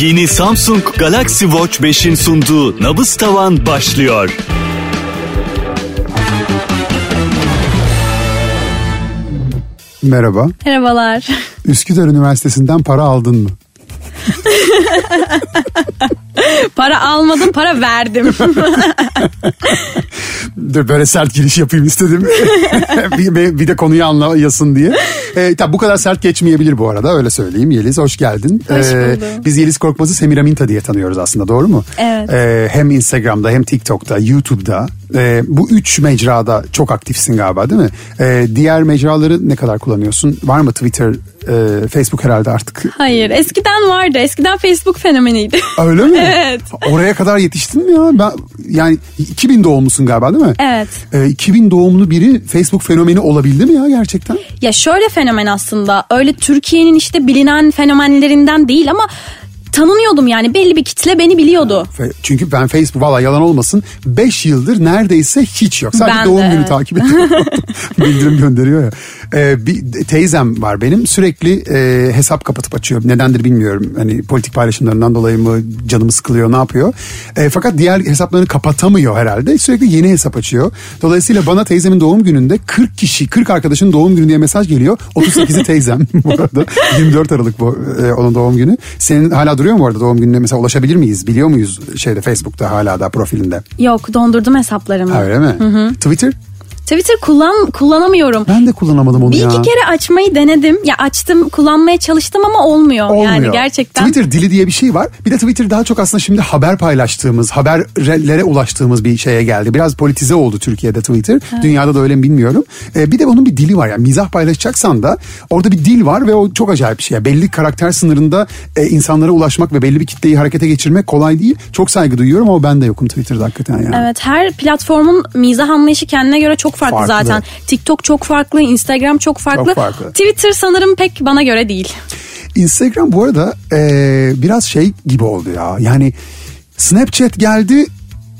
Yeni Samsung Galaxy Watch 5'in sunduğu Nabız Tavan başlıyor. Merhaba. Merhabalar. Üsküdar Üniversitesi'nden para aldın mı? para almadım, para verdim. Dur böyle sert giriş yapayım istedim. bir, bir de konuyu anlayasın diye. Ee, tabii bu kadar sert geçmeyebilir bu arada öyle söyleyeyim. Yeliz hoş geldin. Hoş buldum. biz Yeliz Korkmaz'ı Semiraminta diye tanıyoruz aslında doğru mu? Evet. Ee, hem Instagram'da hem TikTok'ta, YouTube'da. Ee, bu üç mecrada çok aktifsin galiba değil mi? Ee, diğer mecraları ne kadar kullanıyorsun? Var mı Twitter, e, Facebook herhalde artık? Hayır, eskiden vardı. Eskiden Facebook fenomeniydi. Öyle mi? Evet. Oraya kadar yetiştin mi ya? Ben, yani 2000 doğumlusun galiba değil mi? Evet. Ee, 2000 doğumlu biri Facebook fenomeni olabildi mi ya gerçekten? Ya şöyle fenomen aslında. Öyle Türkiye'nin işte bilinen fenomenlerinden değil ama tanınıyordum yani. Belli bir kitle beni biliyordu. Çünkü ben Facebook valla yalan olmasın 5 yıldır neredeyse hiç yok. Sadece Ben doğum de, günü takip ediyorum. Bildirim gönderiyor ya. Ee, bir teyzem var benim sürekli e, hesap kapatıp açıyor. Nedendir bilmiyorum. Hani politik paylaşımlarından dolayı mı canımı sıkılıyor ne yapıyor. E, fakat diğer hesaplarını kapatamıyor herhalde. Sürekli yeni hesap açıyor. Dolayısıyla bana teyzemin doğum gününde 40 kişi 40 arkadaşın doğum günü diye mesaj geliyor. 38'i teyzem bu arada. 24 Aralık bu e, onun doğum günü. Senin hala duruyor mu bu arada doğum gününe mesela ulaşabilir miyiz? Biliyor muyuz şeyde Facebook'ta hala da profilinde? Yok dondurdum hesaplarımı. Ha, öyle mi? Twitter? Twitter kullan kullanamıyorum. Ben de kullanamadım onu Bir ya. iki kere açmayı denedim. Ya açtım kullanmaya çalıştım ama olmuyor. Olmuyor. Yani gerçekten. Twitter dili diye bir şey var. Bir de Twitter daha çok aslında şimdi haber paylaştığımız, haberlere ulaştığımız bir şeye geldi. Biraz politize oldu Türkiye'de Twitter. Dünyada da öyle mi bilmiyorum. Ee, bir de onun bir dili var. Yani mizah paylaşacaksan da orada bir dil var ve o çok acayip bir şey. Yani belli karakter sınırında e, insanlara ulaşmak ve belli bir kitleyi harekete geçirmek kolay değil. Çok saygı duyuyorum ama ben de yokum Twitter'da hakikaten yani. Evet her platformun mizah anlayışı kendine göre çok farklı, Farklı. zaten. TikTok çok farklı, Instagram çok farklı. Çok farklı. Twitter sanırım pek bana göre değil. Instagram bu arada e, biraz şey gibi oldu ya. Yani Snapchat geldi,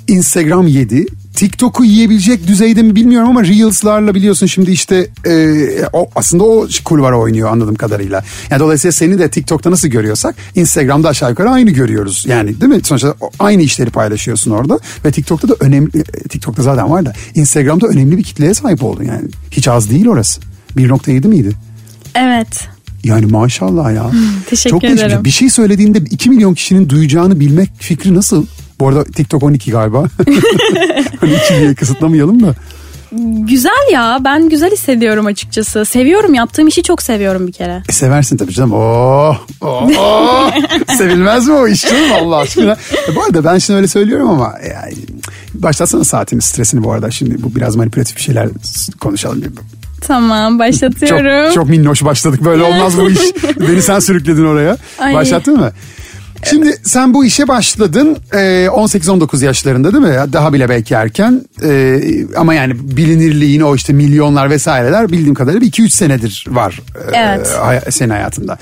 Instagram yedi. TikTok'u yiyebilecek düzeyde mi bilmiyorum ama Reels'larla biliyorsun şimdi işte e, o aslında o kulvara oynuyor anladığım kadarıyla. Yani dolayısıyla seni de TikTok'ta nasıl görüyorsak Instagram'da aşağı yukarı aynı görüyoruz. Yani değil mi? Sonuçta aynı işleri paylaşıyorsun orada ve TikTok'ta da önemli e, TikTok'ta zaten var da Instagram'da önemli bir kitleye sahip oldun yani. Hiç az değil orası. 1.7 miydi? Evet. Yani maşallah ya. teşekkür Çok ederim. Bir şey söylediğinde 2 milyon kişinin duyacağını bilmek fikri nasıl? Bu arada TikTok 12 galiba. hani 2 diye kısıtlamayalım da. Güzel ya ben güzel hissediyorum açıkçası. Seviyorum yaptığım işi çok seviyorum bir kere. E seversin tabii canım. Oh, oh, oh. Sevilmez mi o iş canım Allah aşkına? E bu arada ben şimdi öyle söylüyorum ama yani, başlatsana saatini stresini bu arada. Şimdi bu biraz manipülatif bir şeyler konuşalım. Tamam Çok, başlatıyorum. çok minnoş başladık. Böyle olmaz bu iş. Beni sen sürükledin oraya. Ay. Başlattın mı? Şimdi sen bu işe başladın e, 18-19 yaşlarında değil mi? Daha bile belki erken E, ama yani bilinirliğin o işte milyonlar vesaireler bildiğim kadarıyla bir 2-3 senedir var e, Evet. senin hayatında.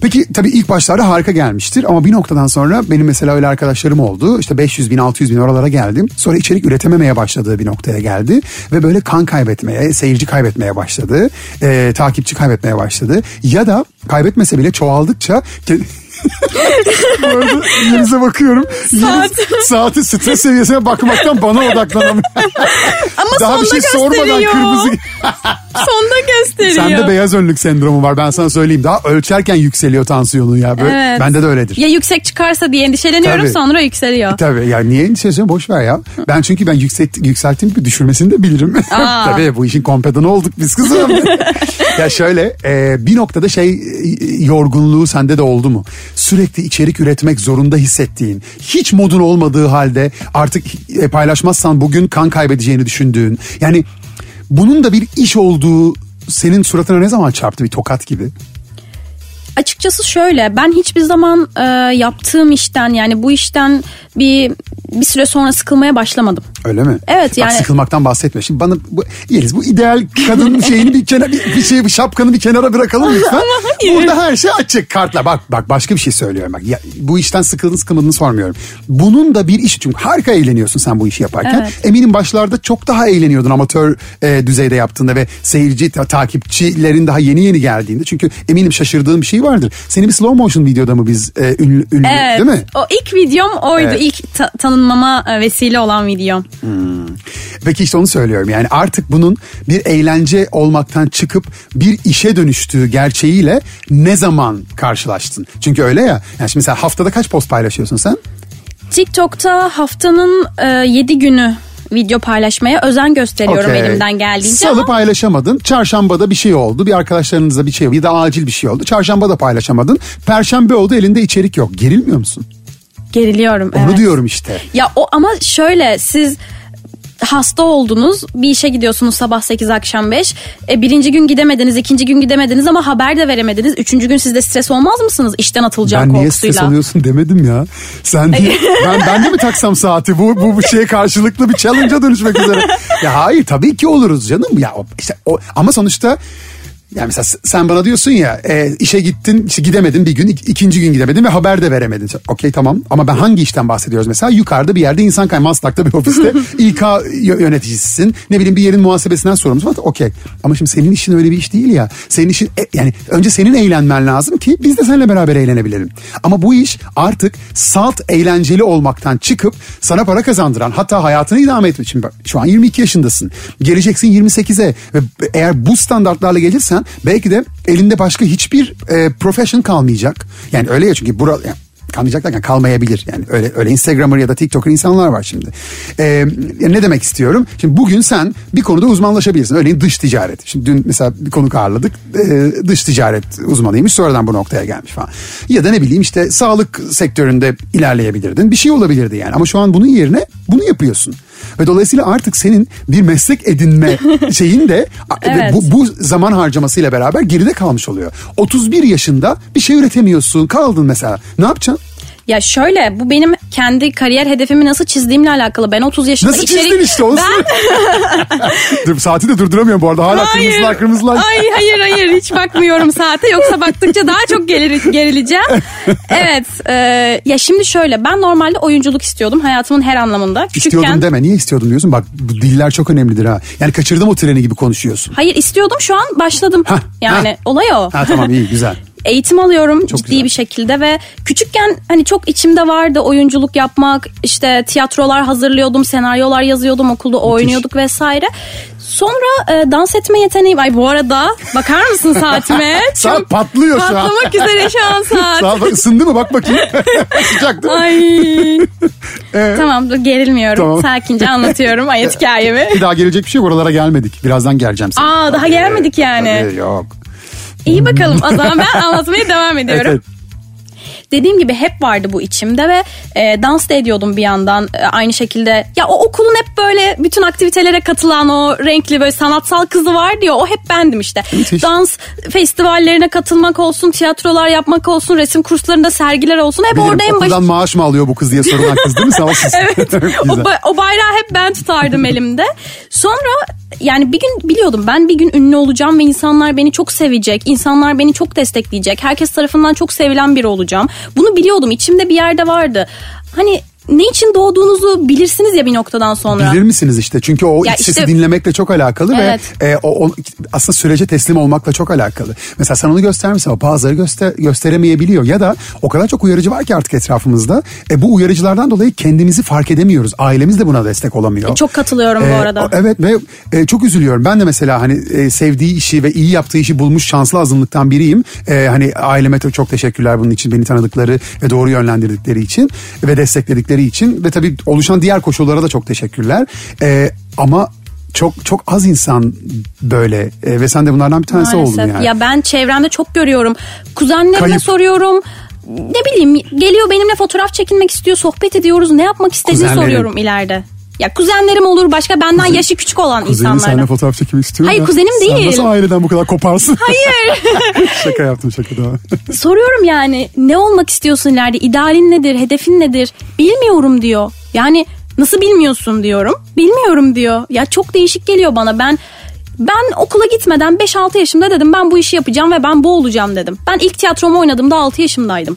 Peki tabii ilk başlarda harika gelmiştir ama bir noktadan sonra benim mesela öyle arkadaşlarım oldu. İşte 500 bin 600 bin oralara geldim. Sonra içerik üretememeye başladığı bir noktaya geldi. Ve böyle kan kaybetmeye, seyirci kaybetmeye başladı. e, takipçi kaybetmeye başladı. Ya da kaybetmese bile çoğaldıkça... Bu arada Yeliz'e bakıyorum. Yeliz saati stres seviyesine bakmaktan bana odaklanamıyor. Ama Daha bir şey sormadan gösteriyor. kırmızı... Sonda gösteriyor. Sende beyaz önlük sendromu var ben sana söyleyeyim. Daha ölçerken yükseliyor tansiyonun ya. Böyle, Evet. Bende de öyledir. Ya yüksek çıkarsa diye endişeleniyorum Tabii. sonra yükseliyor. Tabii yani niye endişe boş ver ya. Ben çünkü ben yükselt, yükselttiğim gibi düşürmesini de bilirim. Tabii bu işin kompedanı olduk biz kızım. ya şöyle e, bir noktada şey e, yorgunluğu sende de oldu mu? Sürekli içerik üretmek zorunda hissettiğin, hiç modun olmadığı halde artık e, paylaşmazsan bugün kan kaybedeceğini düşündüğün. Yani bunun da bir iş olduğu senin suratına ne zaman çarptı bir tokat gibi? Açıkçası şöyle ben hiçbir zaman e, yaptığım işten yani bu işten bir bir süre sonra sıkılmaya başlamadım. Öyle mi? Evet, yani- Bak sıkılmaktan bahsetme. Şimdi bana bu, Yeliz bu ideal kadın şeyini bir kenara bir, bir şey bir şapkanı bir kenara bırakalım lütfen. Burada her şey açık kartla. Bak bak başka bir şey söylüyorum bak. Ya, bu işten sıkıldın sıkılmadığını sormuyorum. Bunun da bir işi çünkü harika eğleniyorsun sen bu işi yaparken. Evet. Eminim başlarda çok daha eğleniyordun amatör e, düzeyde yaptığında ve seyirci ta- takipçilerin daha yeni yeni geldiğinde. Çünkü eminim şaşırdığın bir şey vardır. Seni bir slow motion videoda mı biz e, ünlü, ünlü Evet. değil mi? O ilk videom oydu. Evet. İlk ta- tanınmama e, vesile olan videom. Peki işte onu söylüyorum. Yani artık bunun bir eğlence olmaktan çıkıp bir işe dönüştüğü gerçeğiyle ne zaman karşılaştın? Çünkü öyle ya. Yani şimdi mesela haftada kaç post paylaşıyorsun sen? TikTok'ta haftanın 7 günü video paylaşmaya özen gösteriyorum Okey. elimden geldiğince. Salı ama paylaşamadın. Çarşambada bir şey oldu. Bir arkadaşlarınızla bir şey oldu. Ya da acil bir şey oldu. Çarşamba da paylaşamadın. Perşembe oldu elinde içerik yok. Gerilmiyor musun? geriliyorum. Onu evet. diyorum işte. Ya o ama şöyle siz hasta oldunuz bir işe gidiyorsunuz sabah 8 akşam 5 e, birinci gün gidemediniz ikinci gün gidemediniz ama haber de veremediniz üçüncü gün sizde stres olmaz mısınız işten atılacağım Ben niye korkusuyla. stres alıyorsun demedim ya. Sen de, ben, ben de mi taksam saati bu, bu, bu şeye karşılıklı bir challenge'a dönüşmek üzere. Ya hayır tabii ki oluruz canım. Ya işte o, ama sonuçta yani mesela sen bana diyorsun ya e, işe gittin işte gidemedin bir gün ik- ikinci gün gidemedin ve haber de veremedin. Okey tamam ama ben hangi işten bahsediyoruz? Mesela yukarıda bir yerde insan kay Maslak'ta bir ofiste İK yö- yöneticisisin. Ne bileyim bir yerin muhasebesinden sorumlusun. Falan okey. Ama şimdi senin işin öyle bir iş değil ya. Senin işin e, yani önce senin eğlenmen lazım ki biz de seninle beraber eğlenebilelim. Ama bu iş artık salt eğlenceli olmaktan çıkıp sana para kazandıran hatta hayatını idame etmek için şu an 22 yaşındasın. Geleceksin 28'e ve eğer bu standartlarla gelirsen belki de elinde başka hiçbir e, profession kalmayacak yani öyle ya çünkü bura, yani kalmayacak derken kalmayabilir. Yani öyle öyle Instagramer ya da TikToker insanlar var şimdi. Ee, ne demek istiyorum? Şimdi bugün sen bir konuda uzmanlaşabilirsin. Örneğin dış ticaret. Şimdi dün mesela bir konuk ağırladık. Ee, dış ticaret uzmanıymış. Sonradan bu noktaya gelmiş falan. Ya da ne bileyim işte sağlık sektöründe ilerleyebilirdin. Bir şey olabilirdi yani. Ama şu an bunun yerine bunu yapıyorsun. Ve dolayısıyla artık senin bir meslek edinme şeyin de Evet. ve bu, bu zaman harcamasıyla beraber geride kalmış oluyor. 31 yaşında bir şey üretemiyorsun. Kaldın mesela. Ne yapacaksın? Ya şöyle bu benim kendi kariyer hedefimi nasıl çizdiğimle alakalı. Ben 30 yaşında Nasıl içerik... çizdin işte onu Ben... Dur, saati de durduramıyorum bu arada. Hala kırmızılar kırmızılar. Ay hayır hayır hiç bakmıyorum saate yoksa baktıkça daha çok gelir, gerileceğim. Evet e, ya şimdi şöyle ben normalde oyunculuk istiyordum hayatımın her anlamında. İstiyordum deme. Niye istiyordum diyorsun? Bak bu diller çok önemlidir ha. Yani kaçırdım o treni gibi konuşuyorsun. Hayır istiyordum şu an başladım. Hah, yani hah. olay o. Ha tamam iyi güzel. Eğitim alıyorum Çok ciddi güzel. bir şekilde ve küçükken hani çok içimde vardı oyunculuk yapmak işte tiyatrolar hazırlıyordum senaryolar yazıyordum okulda oynuyorduk vesaire. Sonra e, dans etme yeteneğim ay bu arada bakar mısın saatime? Saat patlıyor şu an. Patlamak üzere şu an saat. Ol, ısındı mı bak bakayım. Sıcak değil mi? Ay. tamam dur gerilmiyorum. Tamam. Sakince anlatıyorum hayat hikayemi. Bir daha gelecek bir şey yok. oralara gelmedik. Birazdan geleceğim sana. Aa daha gelmedik yani. Tabii, yok. İyi bakalım o zaman ben anlatmaya devam ediyorum. Evet, Dediğim gibi hep vardı bu içimde ve e, dans da ediyordum bir yandan E, aynı şekilde. Ya o okulun hep böyle bütün aktivitelere katılan o renkli böyle sanatsal kızı vardı ya o hep bendim işte. Müthiş. Dans festivallerine katılmak olsun, tiyatrolar yapmak olsun, resim kurslarında sergiler olsun hep Bilirim, orada en baş... maaş mı alıyor bu kız diye sorulan kız değil mi? Sağ olsun. Evet. o, ba- o bayrağı hep ben tutardım elimde. Sonra yani bir gün biliyordum ben bir gün ünlü olacağım ve insanlar beni çok sevecek. insanlar beni çok destekleyecek. Herkes tarafından çok sevilen biri olacağım. Bunu biliyordum. içimde bir yerde vardı. Hani ne için doğduğunuzu bilirsiniz ya bir noktadan sonra. Bilir misiniz işte? Çünkü o Ya iç sesi işte- dinlemekle çok alakalı Evet. ve e, o, o- aslında sürece teslim olmakla çok alakalı. Mesela sen onu göstermişsin ama bazıları göster, gösteremeyebiliyor ya da o kadar çok uyarıcı var ki artık etrafımızda. E, bu uyarıcılardan dolayı kendimizi fark edemiyoruz. Ailemiz de buna destek olamıyor. Çok katılıyorum bu E, arada. o- Evet ve e, çok üzülüyorum. Ben de mesela hani e, sevdiği işi ve iyi yaptığı işi bulmuş şanslı azınlıktan biriyim. E, hani aileme çok teşekkürler bunun için beni tanıdıkları ve doğru yönlendirdikleri için ve destekledikleri için ve tabii oluşan diğer koşullara da çok teşekkürler. E, ama çok çok az insan böyle e, ve sen de bunlardan bir tanesi oldun Maalesef. yani. Ya ben çevremde çok görüyorum. Kuzenlerime Kayıp. soruyorum. Ne bileyim geliyor benimle fotoğraf çekinmek istiyor. Sohbet ediyoruz. Ne yapmak istediğini Kuzenlerin. soruyorum ileride. Ya kuzenlerim olur başka benden yaşı küçük olan Kuzenin insanlardan. seninle fotoğraf çekmek istiyor Hayır, da kuzenim Sen değil. nasıl aileden bu kadar koparsın? Hayır. şaka yaptım şaka daha. Soruyorum yani ne olmak istiyorsun ileride? İdealin nedir? Hedefin nedir? Bilmiyorum diyor. Yani Nasıl bilmiyorsun diyorum. Bilmiyorum diyor. Ya çok değişik geliyor bana. Ben ben okula gitmeden 5-6 yaşımda dedim ben bu işi yapacağım ve ben bu olacağım dedim. Ben ilk tiyatromu oynadığımda 6 yaşımdaydım.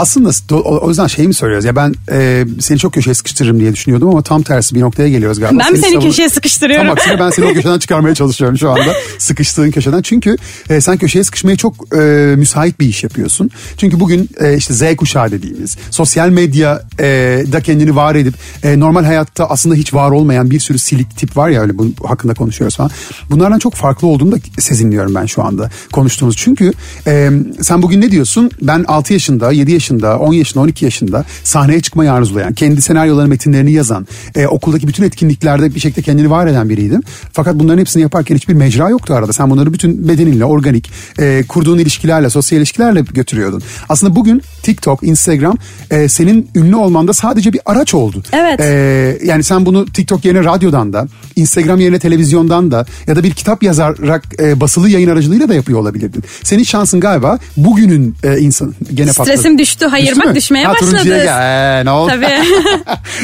Aslında o yüzden şey mi söylüyoruz ya ben e, seni çok köşeye sıkıştırırım diye düşünüyordum ama tam tersi bir noktaya geliyoruz galiba. Ben mi seni savun- köşeye sıkıştırıyorum? Tam aksine ben seni o köşeden çıkarmaya çalışıyorum şu anda. Sıkıştığın köşeden. Çünkü e, sen köşeye sıkışmaya çok e, müsait bir iş yapıyorsun. Çünkü bugün e, işte Z kuşağı dediğimiz sosyal medya e, da kendini var edip e, normal hayatta aslında hiç var olmayan bir sürü silik tip var ya öyle bu hakkında konuşuyoruz falan. Bunlardan çok farklı olduğunu da sezinliyorum ben şu anda konuştuğumuz. Çünkü e, sen bugün ne diyorsun? Ben 6 yaşında, 7 yaşında, 10 yaşında, 12 yaşında sahneye çıkmayı arzulayan, kendi senaryoları, metinlerini yazan, e, okuldaki bütün etkinliklerde bir şekilde kendini var eden biriydim. Fakat bunların hepsini yaparken hiçbir mecra yoktu arada. Sen bunları bütün bedeninle, organik, e, kurduğun ilişkilerle, sosyal ilişkilerle götürüyordun. Aslında bugün TikTok, Instagram e, senin ünlü olmanda sadece bir araç oldu. Evet. E, yani sen bunu TikTok yerine radyodan da, Instagram yerine televizyondan da ya da bir kitap yazarak e, basılı yayın aracılığıyla da yapıyor olabilirdin. Senin şansın galiba bugünün e, insan gene patladı. Stresim düştü. Hayır Düştü düşmeye ha, başladı. gel. Ee, ne oldu? Tabii.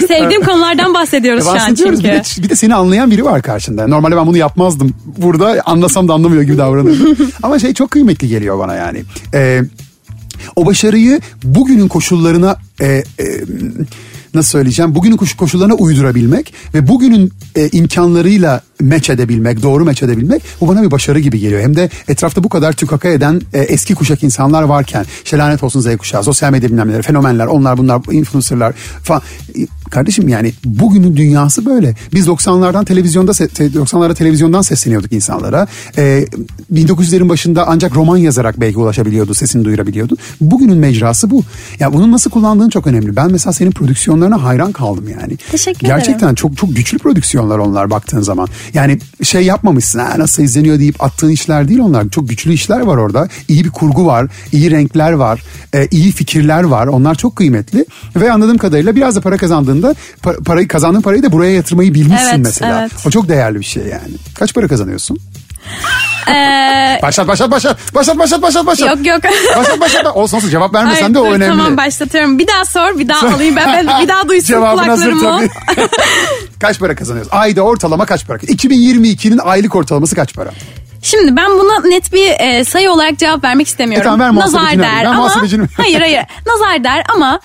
Sevdiğim konulardan bahsediyoruz şu an çünkü. Bir de, bir de seni anlayan biri var karşında. Normalde ben bunu yapmazdım. Burada anlasam da anlamıyor gibi davranırdım. Ama şey çok kıymetli geliyor bana yani. Ee, o başarıyı bugünün koşullarına e, e, nasıl söyleyeceğim? Bugünün koş- koşullarına uydurabilmek ve bugünün e, imkanlarıyla meç edebilmek, doğru meç edebilmek bu bana bir başarı gibi geliyor. Hem de etrafta bu kadar tükaka eden e, eski kuşak insanlar varken işte lanet olsun Z kuşağı, sosyal medya bilmem neler, fenomenler, onlar bunlar, influencerlar falan. E, Kardeşim yani bugünün dünyası böyle. Biz 90'lardan televizyonda se- te- 90'larda televizyondan sesleniyorduk insanlara. E, 1900'lerin başında ancak roman yazarak belki ulaşabiliyordu, sesini duyurabiliyordu. Bugünün mecrası bu. Ya bunun nasıl kullandığın çok önemli. Ben mesela senin prodüksiyonlarına hayran kaldım yani. Teşekkür ederim. Gerçekten çok çok güçlü prodüksiyonlar onlar baktığın zaman. Yani şey yapmamışsın ha nasıl izleniyor deyip attığın işler değil onlar. Çok güçlü işler var orada. İyi bir kurgu var, iyi renkler var, e, iyi fikirler var. Onlar çok kıymetli. Ve anladığım kadarıyla biraz da para kazandığında pa- parayı kazandığın parayı da buraya yatırmayı bilmişsin Evet, mesela. evet. O çok değerli bir şey yani. Kaç para kazanıyorsun? Ee, Başlat başlat başlat. Başlat başlat başlat başlat. yok yok. Başlat başlat. Olsun olsun cevap vermesen Ay, de o önemli. Tamam başlatıyorum. Bir daha sor bir daha alayım ben, ben bir daha duysun Cevabın hazır kulaklarımı. tabii. kaç para kazanıyorsun? Ayda ortalama kaç para? 2022'nin aylık ortalaması kaç para? Şimdi ben buna net bir e, sayı olarak cevap vermek istemiyorum. E tamam, ver Nazar der. Ben ama hayır hayır nazar der ama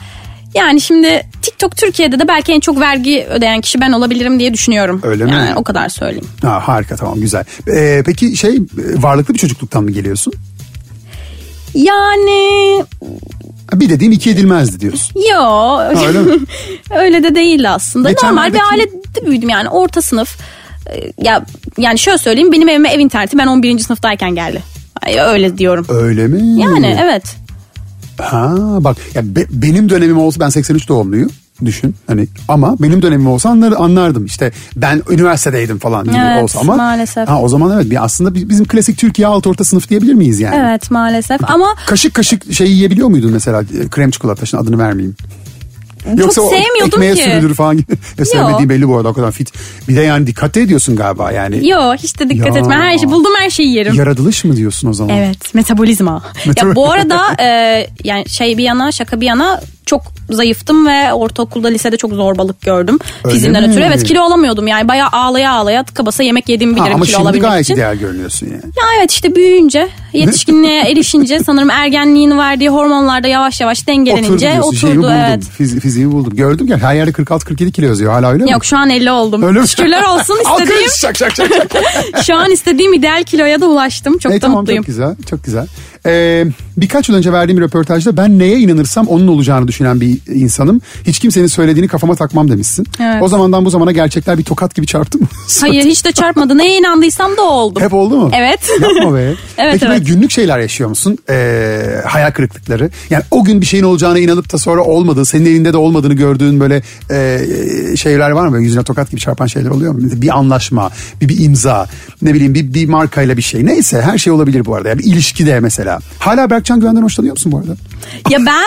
yani şimdi TikTok Türkiye'de de belki en çok vergi ödeyen kişi ben olabilirim diye düşünüyorum. Öyle mi? Yani o kadar söyleyeyim. Ha, harika tamam güzel. Ee, peki şey e, varlıklı bir çocukluktan mı geliyorsun? Yani Bir dediğim iki edilmezdi diyorsun. yo Ha, öyle mi? öyle de değil aslında. Normal bir ailede büyüdüm yani orta sınıf. Ee, Ya yani şöyle söyleyeyim benim evime ev interneti ben 11. sınıftayken geldi. Ay, Öyle diyorum. Öyle mi? Yani evet. Ha bak ya be- benim dönemim olsa ben 83 doğumluyum düşün hani ama benim dönemim olsa anlar, anlardım işte ben üniversitedeydim falan gibi Evet, olsa ama maalesef. ha o zaman evet bir aslında bi- bizim klasik Türkiye alt orta sınıf diyebilir miyiz yani? Evet maalesef ama Kaşık kaşık şey yiyebiliyor muydun mesela e, krem çikolata şimdi adını vermeyeyim. Çok o sevmiyordum ekmeğe ki. sürülür falan. Ya sevmediği belli bu arada o kadar fit. Bir de yani dikkat ediyorsun galiba yani. Yo hiç de dikkat Ya. etme. Her şey buldum her şeyi yerim. Yaratılış mı diyorsun o zaman? Evet metabolizma. Meta- ya bu arada e, yani şey bir yana şaka bir yana çok zayıftım ve ortaokulda lisede çok zorbalık gördüm. Öyle Fiziğimden mi? ötürü. Evet kilo alamıyordum yani bayağı ağlaya ağlaya tıka basa yemek yediğimi Ha, bilirim ama kilo şimdi gayet için. ideal görünüyorsun yani. Ya evet işte büyüyünce yetişkinliğe erişince sanırım ergenliğin verdiği hormonlarda yavaş yavaş Oturdu dengelenince. Şeyimi oturdu buldum. evet. Fizi- fiziğimi buldum. Gördüm ya her yerde 46-47 kilo yazıyor. Hala öyle mi? Yok şu an 50 oldum. Öyle mi? Şükürler olsun istediğim. Alkış şak şak şak şak. şu an istediğim ideal kiloya da ulaştım. Çok E, da tamam mutluyum. çok güzel çok güzel. Ee, birkaç yıl önce verdiğim bir röportajda ben neye inanırsam onun olacağını düşünen bir insanım. Hiç kimsenin söylediğini kafama takmam demişsin. Evet. O zamandan bu zamana gerçekler bir tokat gibi çarptı mı? Hayır hiç de çarpmadı. Neye inandıysam da o oldum. Hep oldu mu? Evet. Yapma be. Evet, Peki böyle evet. günlük şeyler yaşıyor musun? Ee, hayal kırıklıkları. Yani o gün bir şeyin olacağına inanıp da sonra olmadığı, senin elinde de olmadığını gördüğün böyle e, şeyler var mı? Böyle yüzüne tokat gibi çarpan şeyler oluyor mu? Bir anlaşma, bir, bir imza, ne bileyim bir, bir markayla bir şey. Neyse her şey olabilir bu arada. Yani bir ilişkide mesela. Hala Berkcan Güven'den hoşlanıyor musun bu arada? Ya ben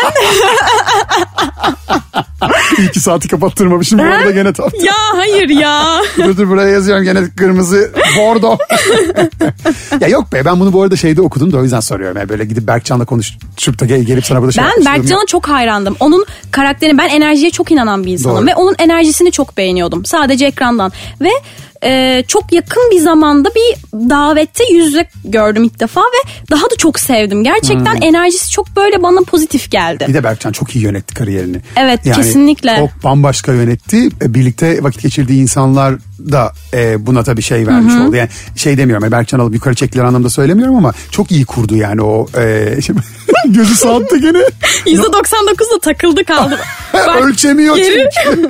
İki saati kapattırmamışım bu arada gene tatlı. ya hayır ya. dur dur buraya yazıyorum gene kırmızı bordo. ya yok be ben bunu bu arada şeyde okudum da o yüzden soruyorum. Yani böyle gidip Berkcan'la konuşup da gel- gelip sana burada şey Ben. Berkcan'a çok hayrandım. Onun karakterini ben enerjiye çok inanan bir insanım Doğru. ve onun enerjisini çok beğeniyordum sadece ekrandan ve e, çok yakın bir zamanda bir davette yüz yüze gördüm ilk defa ve daha da çok sevdim. Gerçekten enerjisi çok böyle bana pozitif geldi. Hmm. Bir de Berkcan çok iyi yönetti kariyerini. Evet, kesinlikle. Çok bambaşka yönetti. E, Birlikte vakit geçirdiği insanlar da e, buna tabii şey vermiş oldu. Yani şey demiyorum. e, Berkcan alıp yukarı çekilir anlamda söylemiyorum ama çok iyi kurdu yani o. E, şimdi, gözü saatte gene. %99'da takıldı kaldı. Bak, Ölçemiyor çünkü.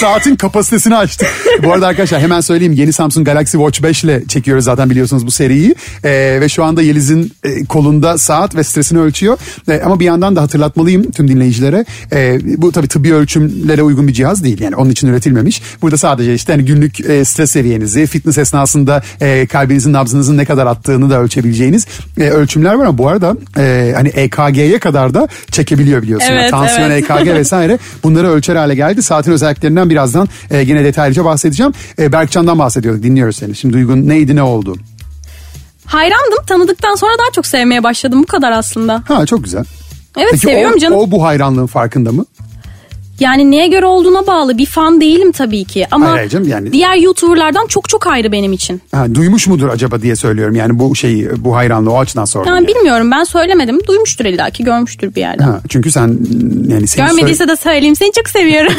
Saatin kapasitesini açtık. Bu arada arkadaşlar hemen söyleyeyim. Yeni Samsung Galaxy Watch 5 ile çekiyoruz zaten biliyorsunuz bu seriyi. Ee, ve şu anda Yeliz'in e, kolunda saat ve stresini ölçüyor. E, ama bir yandan da hatırlatmalıyım tüm dinleyicilere. E, bu tabii tıbbi ölçümlere uygun bir cihaz değil. Yani onun için üretilmemiş. Burada sadece işte hani günlük e, stres seviyenizi, fitness esnasında e, kalbinizin nabzınızın ne kadar attığını da ölçebileceğiniz e, ölçümler var ama bu arada e, hani EKG'ye kadar da çekebiliyor biliyorsun. Evet, Tansiyon, evet. EKG vesaire bunları ölçer hale geldi. Saatin özelliklerinden birazdan e, yine detaylıca bahsedeceğim. E, Berkcan'dan bahsediyorduk. Dinliyoruz seni. Şimdi Duygun neydi ne oldu? Hayrandım. Tanıdıktan sonra daha çok sevmeye başladım. Bu kadar aslında. Ha çok güzel. Evet Peki seviyorum o, canım. o bu hayranlığın farkında mı? Yani neye göre olduğuna bağlı. Bir fan değilim tabii ki. Ama Hayır, hayır canım, yani- diğer YouTuber'lardan çok çok ayrı benim için. Ha, duymuş mudur acaba diye söylüyorum. Yani bu şeyi bu hayranlığı o açıdan sordum. Yani yani. bilmiyorum ben söylemedim. Duymuştur illaki görmüştür bir yerden. Ha, çünkü sen yani senin Görmediyse de söyleyeyim seni çok seviyorum.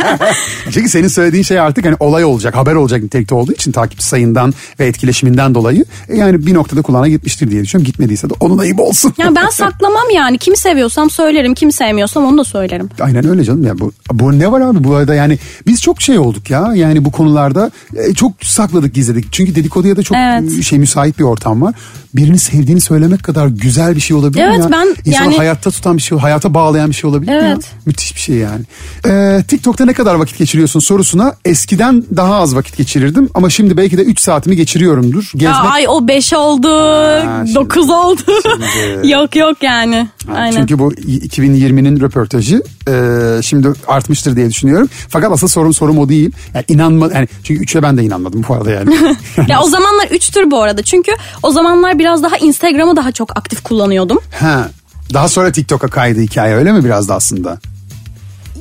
çünkü senin söylediğin şey artık hani olay olacak, haber olacak nitelikte olduğu için takipçi sayından ve etkileşiminden dolayı e, yani bir noktada kulağına gitmiştir diye düşünüyorum. Gitmediyse de onun ayıbı olsun. ya ben saklamam yani. Kimi seviyorsam söylerim. Kimi sevmiyorsam onu da söylerim. Aynen öyle canım ya bu, bu ne var abi bu arada yani biz çok şey olduk ya yani bu konularda e, çok sakladık gizledik çünkü dedikoduya da çok Evet. e, şey müsait bir ortam var birini sevdiğini söylemek kadar güzel bir şey olabilir mi Evet, ya ben İnsanı yani- hayatta tutan bir şey hayata bağlayan bir şey olabilir mi ya Evet. müthiş bir şey yani Ee, TikTok'ta ne kadar vakit geçiriyorsun sorusuna eskiden daha az vakit geçirirdim ama şimdi belki de 3 saatimi geçiriyorumdur Ya, gezmek ay o 5 oldu. şimdi- 9 oldu. şimdi- yok yok yani. Ha, Aynen. Çünkü bu 2020'nin röportajı e, şimdi artmıştır diye düşünüyorum. Fakat asıl sorum sorum o değil. Yani inanma yani çünkü üçe ben de inanmadım bu arada yani. Ya o zamanlar 3'tür bu arada. Çünkü o zamanlar biraz daha Instagram'ı daha çok aktif kullanıyordum. ha. Daha sonra TikTok'a kaydı hikaye öyle mi biraz da aslında?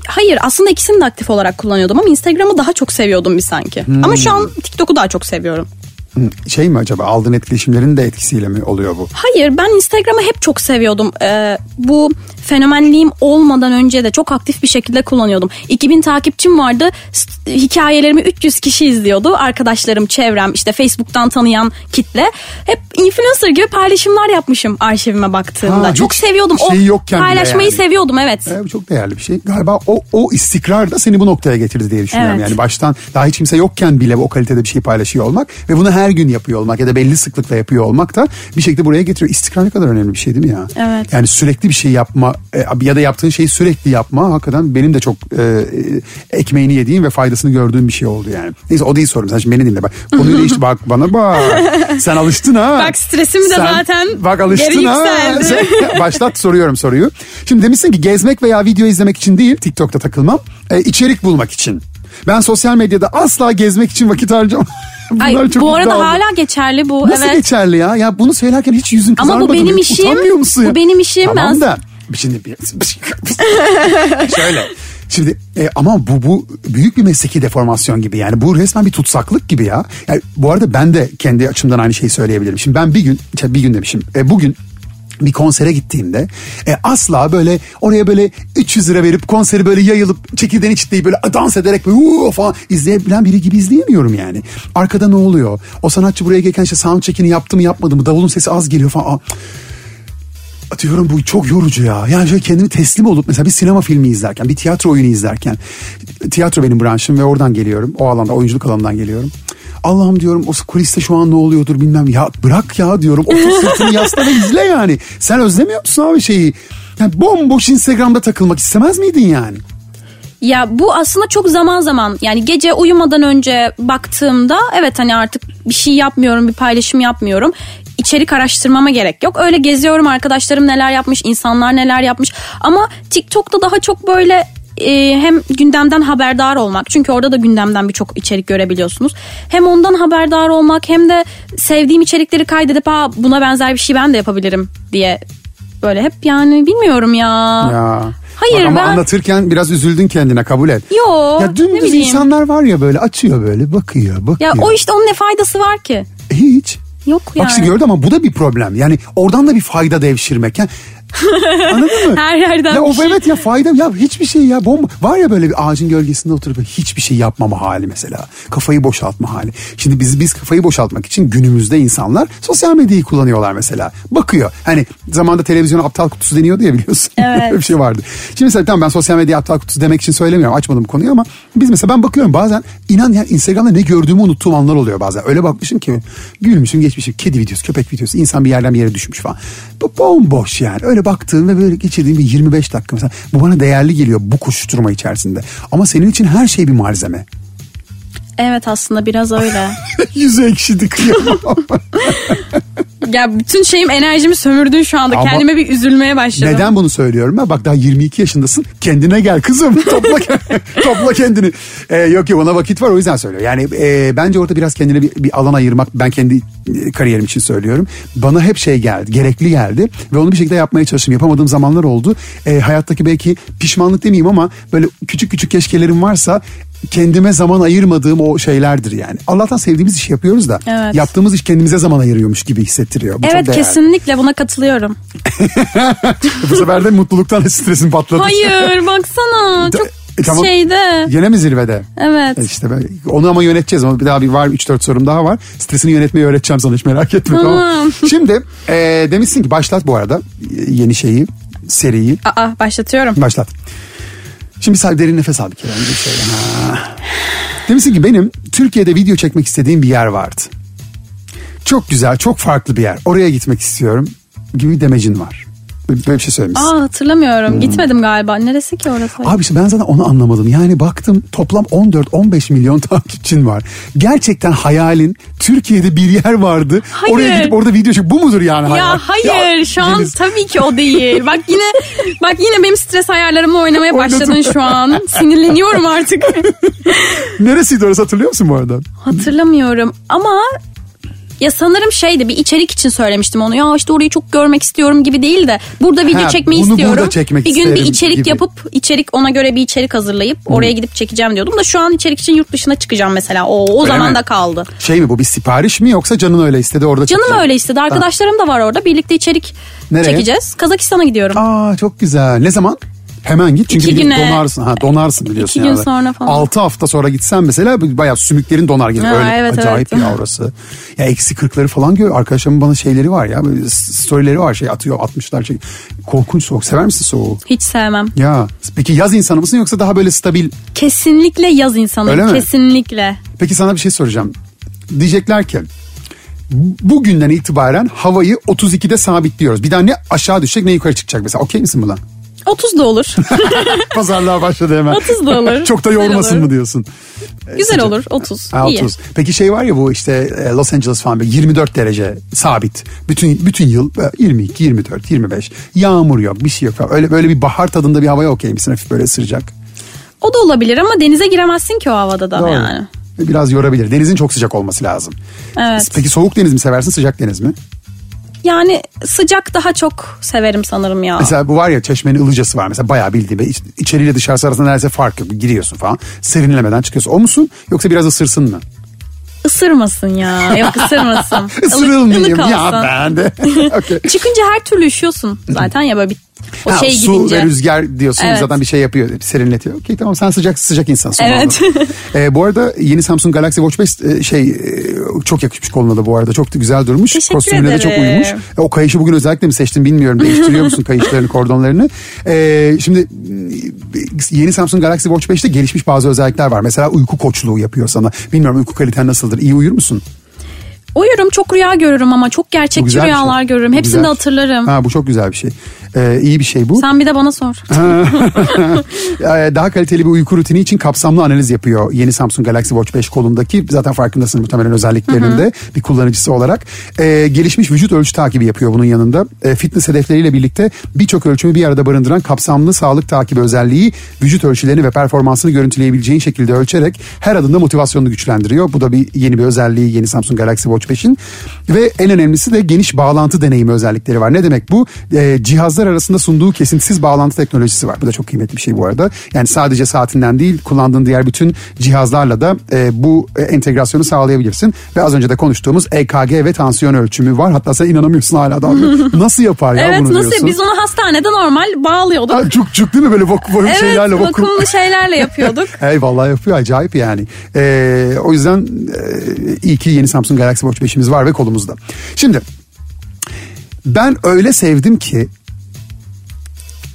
Hayır aslında ikisini de aktif olarak kullanıyordum ama Instagram'ı daha çok seviyordum bir sanki. Hmm. Ama şu an TikTok'u daha çok seviyorum. Şey mi acaba aldığın etkileşimlerin de etkisiyle mi oluyor bu? Hayır ben Instagram'ı hep çok seviyordum. Ee, bu fenomenliğim olmadan önce de çok aktif bir şekilde kullanıyordum. 2000 takipçim vardı. Hikayelerimi 300 kişi izliyordu. Arkadaşlarım, çevrem, işte Facebook'tan tanıyan kitle. Hep influencer gibi paylaşımlar yapmışım arşivime baktığımda. Ha, çok seviyordum. O şeyi yokken paylaşmayı yani. seviyordum evet. Bu çok değerli bir şey. Galiba o, o istikrar da seni bu noktaya getirdi diye düşünüyorum. Evet. Yani baştan daha hiç kimse yokken bile o kalitede bir şey paylaşıyor olmak ve bunu her gün yapıyor olmak ya da belli sıklıkla yapıyor olmak da bir şekilde buraya getiriyor. İstikrar ne kadar önemli bir şey değil mi ya? Evet. Yani sürekli bir şey yapma e, ya da yaptığın şeyi sürekli yapma hakikaten benim de çok e, e, ekmeğini yediğim ve faydasını gördüğüm bir şey oldu yani. Neyse o değil sorum. Sen şimdi beni dinle bak. Konuyu değişti bak bana bak. Sen alıştın ha. Bak stresim de Sen- zaten Bak alıştın ha. Sen- Başlat soruyorum soruyu. Şimdi demişsin ki gezmek veya video izlemek için değil TikTok'ta takılmam. E, içerik bulmak için. Ben sosyal medyada asla gezmek için vakit harcamam. Bunlar Ay, çok bu arada iddialı. hala geçerli bu. Nasıl evet. geçerli ya? Ya bunu söylerken hiç yüzün Ama bu kızarmadı benim işim. Utanmıyor musun ya? Bu benim işim. Tamam Ben- da şimdi bir, şöyle. Şimdi e, ama bu bu büyük bir mesleki deformasyon gibi yani bu resmen bir tutsaklık gibi ya. Yani bu arada ben de kendi açımdan aynı şeyi söyleyebilirim. Şimdi ben bir gün bir gün demişim. E, bugün bir konsere gittiğimde e, asla böyle oraya böyle 300 lira verip konseri böyle yayılıp çekirdeğini çitleyip böyle dans ederek böyle "Uuu" falan izleyebilen biri gibi izleyemiyorum yani. Arkada ne oluyor? O sanatçı buraya gelirken işte sound check'ini yaptı mı yapmadı mı? Davulun sesi az geliyor falan. Aa, Diyorum bu çok yorucu ya. Yani şöyle kendimi teslim olup mesela bir sinema filmi izlerken, bir tiyatro oyunu izlerken. Tiyatro benim branşım ve oradan geliyorum. O alanda, oyunculuk alanından geliyorum. Allah'ım diyorum o kuliste şu an ne oluyordur bilmem. Ya bırak ya diyorum. Otur sırtını yasla ve izle yani. Sen özlemiyor musun abi şeyi? Yani bomboş Instagram'da takılmak istemez miydin yani? Ya bu aslında çok zaman zaman yani gece uyumadan önce baktığımda evet hani artık bir şey yapmıyorum bir paylaşım yapmıyorum. içerik araştırmama gerek yok. Öyle geziyorum arkadaşlarım neler yapmış, insanlar neler yapmış. Ama TikTok'ta daha çok böyle e, hem gündemden haberdar olmak çünkü orada da gündemden birçok içerik görebiliyorsunuz. Hem ondan haberdar olmak hem de sevdiğim içerikleri kaydedip ha buna benzer bir şey ben de yapabilirim diye böyle hep yani bilmiyorum ya. Ya. Hayır, Bak ama ben- anlatırken biraz üzüldün kendine kabul et. Yo, Ya dümdüz insanlar var ya böyle açıyor böyle bakıyor bakıyor. Ya o işte onun ne faydası var ki? Hiç. Yok yani. Bak işte gördün ama bu da bir problem. Yani oradan da bir fayda devşirmek. Yani, anladın mı? Her yerden Ya bir o şey. evet ya fayda ya hiçbir şey ya bomba. Var ya böyle bir ağacın gölgesinde oturup hiçbir şey yapmama hali mesela. Kafayı boşaltma hali. Şimdi biz biz kafayı boşaltmak için günümüzde insanlar sosyal medyayı kullanıyorlar mesela. Bakıyor. Hani zamanda televizyona aptal kutusu deniyordu ya biliyorsun. Evet. Bir şey vardı. Şimdi mesela tamam ben sosyal medya aptal kutusu demek için söylemiyorum. Açmadım konuyu ama biz mesela ben bakıyorum bazen inan yani Instagram'da ne gördüğümü unuttuğum anlar oluyor bazen. Öyle bakmışım ki gülmüşüm geçmişim. Kedi videosu, köpek videosu, insan bir yerden bir yere düşmüş falan. Bu bomboş yani. Öyle baktığım ve böyle geçirdiğim bir 25 dakika mesela. Bu bana değerli geliyor bu koşuşturma içerisinde. Ama senin için her şey bir malzeme. Evet aslında biraz öyle. Yüzü ekşidi kıyamam. ya bütün şeyim enerjimi sömürdün şu anda. Ama- Kendime bir üzülmeye başladım. Neden bunu söylüyorum ben? Bak daha 22 yaşındasın. Kendine gel kızım. Topla, topla kendini. Ee, yok yok ona vakit var o yüzden söylüyor. Yani e, bence orada biraz kendine bir, bir alan ayırmak ben kendi e, kariyerim için söylüyorum. Bana hep şey geldi. Gerekli geldi. Ve onu bir şekilde yapmaya çalıştım. Yapamadığım zamanlar oldu. E, hayattaki belki pişmanlık demeyeyim ama böyle küçük küçük keşkelerim varsa kendime zaman ayırmadığım o şeylerdir yani. Allah'tan sevdiğimiz işi yapıyoruz da Evet. yaptığımız iş kendimize zaman ayırıyormuş gibi hissettiriyor. Bu Evet kesinlikle buna katılıyorum. Bu sefer de mutluluktan stresin patladı. Hayır baksana çok E, tamam. şeyde. Yine mi zirvede? Evet. E işte böyle. onu ama yöneteceğiz. Ama bir daha bir var 3-4 sorum daha var. Stresini yönetmeyi öğreteceğim sana hiç merak etme. Tamam. Tamam. Şimdi e, demişsin ki başlat bu arada e, yeni şeyi, seriyi. Aa başlatıyorum. Başlat. Şimdi sadece derin nefes al bir kere. önce şöyle. Ha. Demişsin ki benim Türkiye'de video çekmek istediğim bir yer vardı. Çok güzel, çok farklı bir yer. Oraya gitmek istiyorum gibi bir demecin var. Böyle bir şey söylemişsin. Aa hatırlamıyorum. Gitmedim galiba. Neresi ki orası? Abi işte ben zaten onu anlamadım. Yani baktım toplam 14-15 milyon takipçin var. Gerçekten hayalin Türkiye'de bir yer vardı. Hayır. Oraya gidip orada video çek. Bu mudur yani hayal? Ya hayır Ya, şu an Deniz, tabii ki o değil. Bak yine bak yine benim stres ayarlarımla oynamaya başladın şu an. Sinirleniyorum artık. Neresiydi orası hatırlıyor musun bu arada? Hatırlamıyorum ama ya sanırım şeydi bir içerik için söylemiştim onu. Ya işte orayı çok görmek istiyorum gibi değil de burada video Ha, çekmeyi bunu istiyorum. burada çekmek bir gün bir içerik gibi. yapıp içerik ona göre bir içerik hazırlayıp oraya gidip çekeceğim diyordum da şu an içerik için yurt dışına çıkacağım mesela. O o Öyle zaman mi? da kaldı. Şey mi bu bir sipariş mi yoksa canın öyle istedi orada Canım çekeceğim? öyle istedi. Arkadaşlarım da var orada. Birlikte içerik Nereye? çekeceğiz. Kazakistan'a gidiyorum. Aa çok güzel. Ne zaman? Hemen git çünkü İki bir gün güne. donarsın. Ha donarsın biliyorsun. İki gün yani. sonra falan. 6 hafta sonra gitsen mesela bayağı sümüklerin donar gibi. Ha, Öyle evet, acayip evet. ya orası. Ya eksi 40'ları falan gör. Arkadaşlarımın bana şeyleri var ya. Böyle storyleri var şey atıyor 60'lar. Şey. Korkunç soğuk. Sever misin soğuğu? Hiç sevmem. Ya peki yaz insanı mısın yoksa daha böyle stabil? Kesinlikle yaz insanıyım. Öyle mi? Kesinlikle. Peki sana bir şey soracağım. Diyecekler ki bugünden itibaren havayı 32'de sabitliyoruz. Bir daha ne aşağı düşecek ne yukarı çıkacak mesela. Okey misin buna? 30 da olur. Pazarlığa başladı hemen. 30 da olur. Çok da yormasın mı diyorsun? Güzel Sıcak. olur 30. Ha, İyi. 30. Peki şey var ya bu işte e, Los Angeles falan böyle 24 derece sabit. Bütün bütün yıl e, 22, 24, 25. Yağmur yok, bir şey yok falan. Öyle böyle bir bahar tadında bir havaya okey misin? Hafif böyle ısıracak. O da olabilir ama denize giremezsin ki o havada da yani. Ve Biraz yorabilir. Denizin çok sıcak olması lazım. Evet. Peki soğuk deniz mi seversin, sıcak deniz mi? Yani sıcak daha çok severim sanırım ya. Mesela bu var ya çeşmenin ılıcası var. Mesela bayağı bildiğim. iç, içeriyle dışarısı arasında neredeyse fark yok. Giriyorsun falan. Serinlemeden çıkıyorsun. O musun? Yoksa biraz ısırsın mı? Isırmasın ya. Yok ısırmasın. Isırılmayayım ya ben de. Okey. Çıkınca her türlü üşüyorsun zaten ya böyle bir o Ha, şey su gidince. ve rüzgar diyorsun Evet. zaten bir şey yapıyor serinletiyor. Okey tamam sen sıcak sıcak insansın. Evet. Ee, bu arada yeni Samsung Galaxy Watch 5 e, şey e, çok yakışmış koluna da bu arada çok da güzel durmuş. Teşekkür Kostümüne de çok ederim. uymuş. E, o kayışı bugün özellikle mi seçtin bilmiyorum. Değiştiriyor musun kayışlarını kordonlarını? Ee, şimdi e, yeni Samsung Galaxy Watch 5'te gelişmiş bazı özellikler var. Mesela uyku koçluğu yapıyor sana. Bilmiyorum uyku kaliten nasıldır? İyi uyur musun? Uyurum çok rüya görürüm ama çok gerçekçi rüyalar şey. görürüm. Hepsini güzel. de hatırlarım. Ha bu çok güzel bir şey. Ee, iyi bir şey bu. Sen bir de bana sor. Ee, daha kaliteli bir uyku rutini için kapsamlı analiz yapıyor yeni Samsung Galaxy Watch 5 kolundaki zaten farkındasın muhtemelen özelliklerinde bir kullanıcısı olarak. Ee, gelişmiş vücut ölçü takibi yapıyor bunun yanında. Ee, fitness hedefleriyle birlikte birçok ölçümü bir arada barındıran kapsamlı sağlık takibi özelliği vücut ölçülerini ve performansını görüntüleyebileceğin şekilde ölçerek her adımda motivasyonunu güçlendiriyor. Bu da bir yeni bir özelliği yeni Samsung Galaxy Watch 5'in. Ve en önemlisi de geniş bağlantı deneyimi özellikleri var. Ne demek bu? Ee, cihazlar arasında sunduğu kesintisiz bağlantı teknolojisi var. Bu da çok kıymetli bir şey bu arada. Yani sadece saatinden değil kullandığın diğer bütün cihazlarla da e, bu e, entegrasyonu sağlayabilirsin. Ve az önce de konuştuğumuz EKG ve tansiyon ölçümü var. Hatta sen inanamıyorsun hala da. nasıl yapar ya evet bunu nasıl diyorsun. biz onu hastanede normal bağlıyorduk. Ha, cuk cuk değil mi böyle vakum evet şeylerle vakum. vakumlu şeylerle yapıyorduk. Eyvallah yapıyor acayip yani. Ee, o yüzden e, iyi ki yeni Samsung Galaxy Watch 5'imiz var ve kolumuzda. Şimdi ben öyle sevdim ki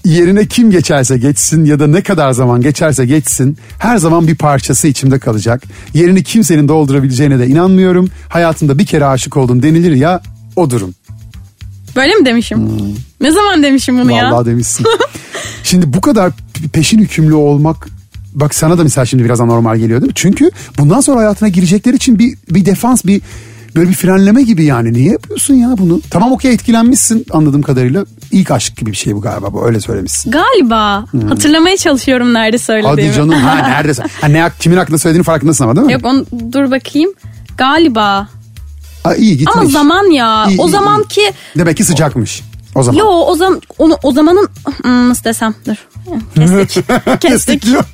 yerine kim geçerse geçsin ya da ne kadar zaman geçerse geçsin her zaman bir parçası içimde kalacak. Yerini kimsenin doldurabileceğine de inanmıyorum. Hayatımda bir kere aşık oldum denilir ya o durum. Böyle mi demişim? Ne zaman demişim bunu ya? Hmm. Vallahi demişsin. Şimdi bu kadar peşin hükümlü olmak bak sana da mesela şimdi biraz anormal geliyor değil mi? Çünkü bundan sonra hayatına girecekler için bir bir defans bir böyle bir frenleme gibi yani. Niye yapıyorsun ya bunu? Tamam okey etkilenmişsin anladığım kadarıyla. İlk aşk gibi bir şey bu galiba bu öyle söylemişsin. Galiba. Hatırlamaya çalışıyorum nerede söylediğimi. Hadi canım ha neredesin? Ha, ne, kimin hakkında söylediğini farkındasın ama değil mi? Yok onu dur bakayım. Galiba. Ha, iyi gitmiş. Ama zaman ya. İyi, o iyi, zaman iyi. ki Demek ki sıcakmış. O zaman. Yo o zaman onu o zamanın hmm, nasıl desem dur. Kestik. Kestik. diyor.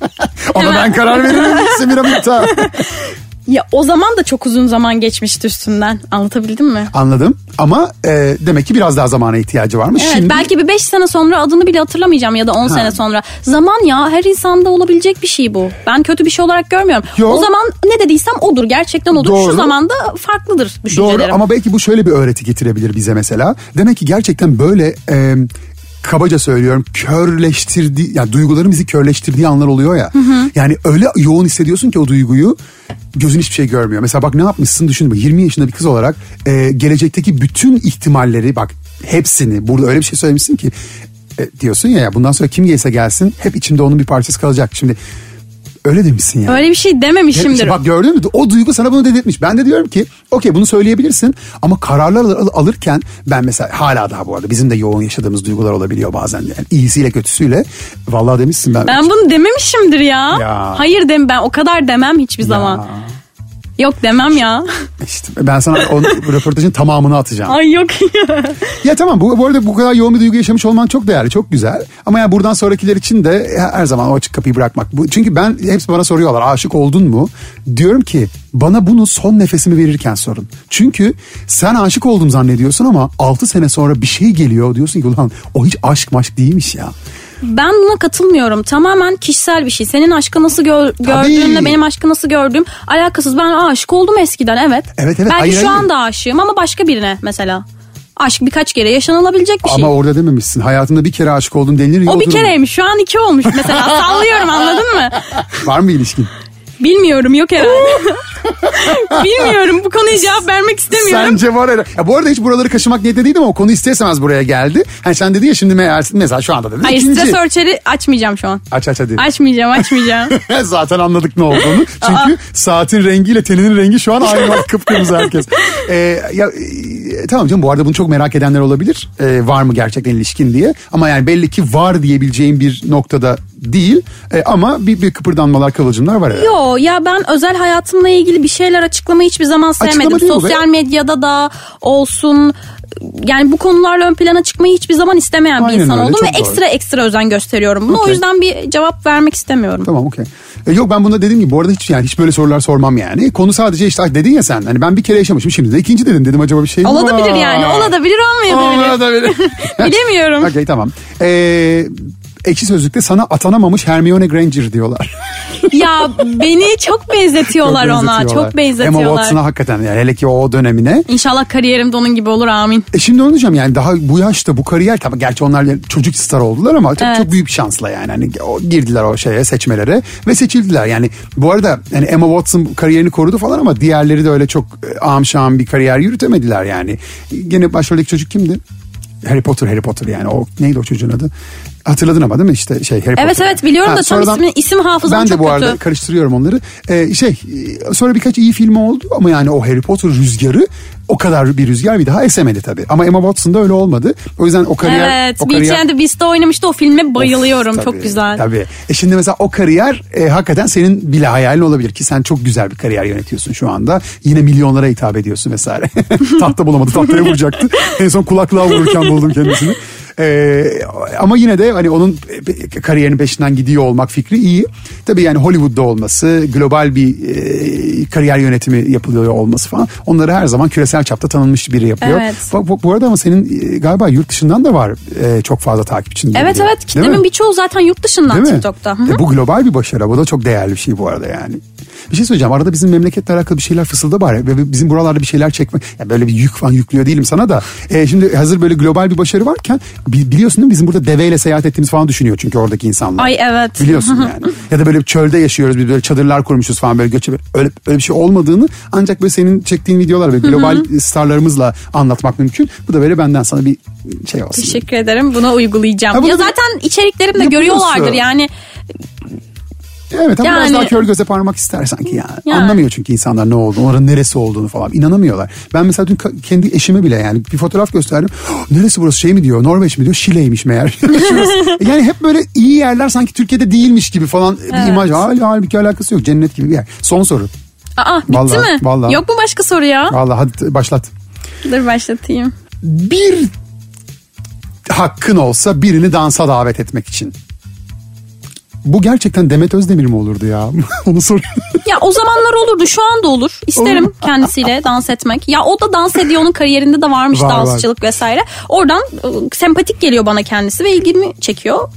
Ona ben karar veririm. Semira Miktar. Ya o zaman da çok uzun zaman geçmişti üstünden. Anlatabildim mi? Anladım ama e, demek ki biraz daha zamana ihtiyacı varmış. Evet Şimdi belki bir 5 sene sonra adını bile hatırlamayacağım ya da 10 sene sonra. Zaman ya her insanda olabilecek bir şey bu. Ben kötü bir şey olarak görmüyorum. Yo. O zaman ne dediysem odur gerçekten odur. Doğru. Şu zamanda farklıdır Doğru düşüncelerim. ama belki bu şöyle bir öğreti getirebilir bize mesela. Demek ki gerçekten böyle e, kabaca söylüyorum körleştirdiği yani duyguların bizi körleştirdiği anlar oluyor ya. Yani öyle yoğun hissediyorsun ki o duyguyu gözün hiçbir şey görmüyor. Mesela bak ne yapmışsın düşün bak 20 yaşında bir kız olarak e, gelecekteki bütün ihtimalleri bak hepsini burada öyle bir şey söylemişsin ki e, diyorsun ya, ya bundan sonra kim gelse gelsin hep içimde onun bir parçası kalacak. Şimdi öyle demişsin yani. Öyle bir şey dememişimdir. İşte bak gördün mü? O duygu sana bunu dedirtmiş. Ben de diyorum ki okey bunu söyleyebilirsin ama kararlar al- alırken ben mesela hala daha bu arada bizim de yoğun yaşadığımız duygular olabiliyor bazen yani iyisiyle kötüsüyle. Vallahi demişsin ben. Ben bunu dememişimdir ya. Ya. Hayır dem ben o kadar demem hiçbir zaman. Yok demem ya. İşte ben sana o röportajın tamamını atacağım. Ay yok ya. Ya tamam bu, bu arada bu kadar yoğun bir duygu yaşamış olman çok değerli, çok güzel. Ama ya buradan sonrakiler için de her zaman o açık kapıyı bırakmak. Bu, çünkü ben hepsi bana soruyorlar aşık oldun mu? Diyorum ki bana bunu son nefesimi verirken sorun. Çünkü sen aşık oldum zannediyorsun ama 6 sene sonra bir şey geliyor diyorsun ki ulan o hiç aşk maşk değilmiş ya. Ben buna katılmıyorum. Tamamen kişisel bir şey. Senin aşkı nasıl gör, gördüğünle benim aşkı nasıl gördüğüm alakasız. Ben aşık oldum eskiden evet. Evet, evet. Belki Hayır, şu hayır. anda aşığım ama başka birine mesela. Aşk birkaç kere yaşanılabilecek bir şey. Ama orada dememişsin. Hayatında bir kere aşık oldum denilir ya. o bir kereymiş şu an iki olmuş mesela sallıyorum anladın mı? Var mı ilişkin? Bilmiyorum yok herhalde. Bilmiyorum bu konuya cevap vermek istemiyorum. Sence var herhalde. Ya bu arada hiç buraları kaşımak niyetinde değildim ama konu istesemez buraya geldi. Hani sen dedi ya şimdi meğer, mesela şu anda dedi. Hayır ikinci. stres ölçeri açmayacağım şu an. Aç aç hadi. Açmayacağım açmayacağım. Zaten anladık ne olduğunu. Çünkü saatin rengiyle teninin rengi şu an aynı bak kıpkırmızı herkes. Ee, ya e, tamam canım bu arada bunu çok merak edenler olabilir. Ee, var mı gerçekten ilişkin diye. Ama yani belli ki var diyebileceğim bir noktada değil. Ee, ama bir, bir kıpırdanmalar kıvılcımlar var herhalde. Yo ya ben özel hayatımla ilgili bir şeyler açıklamayı hiçbir zaman sevmedim. be. Sosyal medyada da olsun yani bu konularla ön plana çıkmayı hiçbir zaman istemeyen bir Aynen insan öyle, oldum ve doğru. ekstra ekstra özen gösteriyorum. Bunu o Okey. yüzden bir cevap vermek istemiyorum. Tamam okey. E, yok ben bunda dediğim gibi bu arada hiç yani hiç böyle sorular sormam yani. Konu sadece işte dedin ya sen hani ben bir kere yaşamışım şimdi de ikinci dedin dedim acaba bir şey mi var? Olabilir yani. Olabilir olmayabilir. Olabilir. Bilemiyorum. Okey tamam. Ee, ekşi sözlükte sana atanamamış Hermione Granger diyorlar. ya beni çok benzetiyorlar ona. Çok Emma benzetiyorlar. Watson'a hakikaten yani hele ki o dönemine. İnşallah kariyerim de onun gibi olur amin. E şimdi onu diyeceğim yani daha bu yaşta bu kariyer tabii gerçi onlar çocuk star oldular ama çok, Evet. çok büyük bir şansla yani. Hani o, girdiler o şeye seçmelere ve seçildiler. Yani bu arada yani Emma Watson kariyerini korudu falan ama diğerleri de öyle çok e, ağam şahım bir kariyer yürütemediler yani. Gene başroldeki çocuk kimdi? Harry Potter Harry Potter yani o neydi o çocuğun adı? Hatırladın ama değil mi işte şey Harry Evet Potter. evet biliyorum da tam ismini, isim hafızam Ben de çok bu arada kötü. karıştırıyorum onları. Ee, şey sonra birkaç iyi filmi oldu ama yani o Harry Potter rüzgarı o kadar bir rüzgar bir daha esemedi tabii. Ama Emma Watson'da öyle olmadı. O yüzden o kariyer... Evet, o Beauty and the Beast'te oynamıştı o filme bayılıyorum Of, çok tabii, güzel. Tabii. E şimdi mesela o kariyer e, hakikaten senin bile hayalin olabilir ki sen çok güzel bir kariyer yönetiyorsun şu anda. Yine milyonlara hitap ediyorsun vesaire. Tahta bulamadı tahtaya vuracaktı. en son kulaklığa vururken buldum kendisini. E, ama yine de hani onun kariyerinin peşinden gidiyor olmak fikri iyi. Tabii yani Hollywood'da olması, global bir e, kariyer yönetimi yapılıyor olması falan. Onları her zaman küresel çapta tanınmış biri yapıyor. Evet. Bu, bu, arada ama senin e, galiba yurt dışından da var e, çok fazla takipçin. diye Evet biliyorum. evet kitlemin birçoğu zaten yurt dışından Değil? TikTok'ta. E, bu global bir başarı. Bu da çok değerli bir şey bu arada yani. Bir şey söyleyeceğim. Arada bizim memleketle alakalı bir şeyler fısılda var. Ve bizim buralarda bir şeyler çekmek. Ya böyle bir yük falan yüklüyor değilim sana da. E, şimdi hazır böyle global bir başarı varken biliyorsun değil mi? Bizim burada deveyle seyahat ettiğimiz falan düşünüyor çünkü oradaki insanlar. Ay evet. Biliyorsun yani. ya da böyle çölde yaşıyoruz. Biz böyle çadırlar kurmuşuz falan böyle göçebe. Öyle, öyle bir şey olmadığını ancak böyle senin çektiğin videolar ve global starlarımızla anlatmak mümkün. Bu da böyle benden sana bir şey olsun. Teşekkür ederim. Buna uygulayacağım. Ha, bunu ya zaten içeriklerimde görüyorlardır yani. Evet ama biraz Yani- daha kör göze parmak ister sanki yani. Yani. Anlamıyor çünkü insanlar ne olduğunu, onların neresi olduğunu falan. İnanamıyorlar. Ben mesela dün kendi eşime bile yani bir fotoğraf gösterdim. "Oh, neresi burası şey mi diyor, Norveç mi diyor, Şile'ymiş meğer. Şurası. yani hep böyle iyi yerler sanki Türkiye'de değilmiş gibi falan bir imaj. Hal, halbuki alakası yok. Cennet gibi bir yer. Son soru. Aa bitti Vallahi, mi? vallahi. Yok mu başka soru ya? Vallahi hadi başlat. Dur başlatayım. Bir hakkın olsa birini dansa davet etmek için. Bu gerçekten Demet Özdemir mi olurdu ya? Onu soruyorum. Ya o zamanlar olurdu şu anda olur. İsterim kendisiyle dans etmek. Ya o da dans ediyor onun kariyerinde de varmış Var, dansçılık vesaire. Oradan ıı, sempatik geliyor bana kendisi ve ilgimi çekiyor.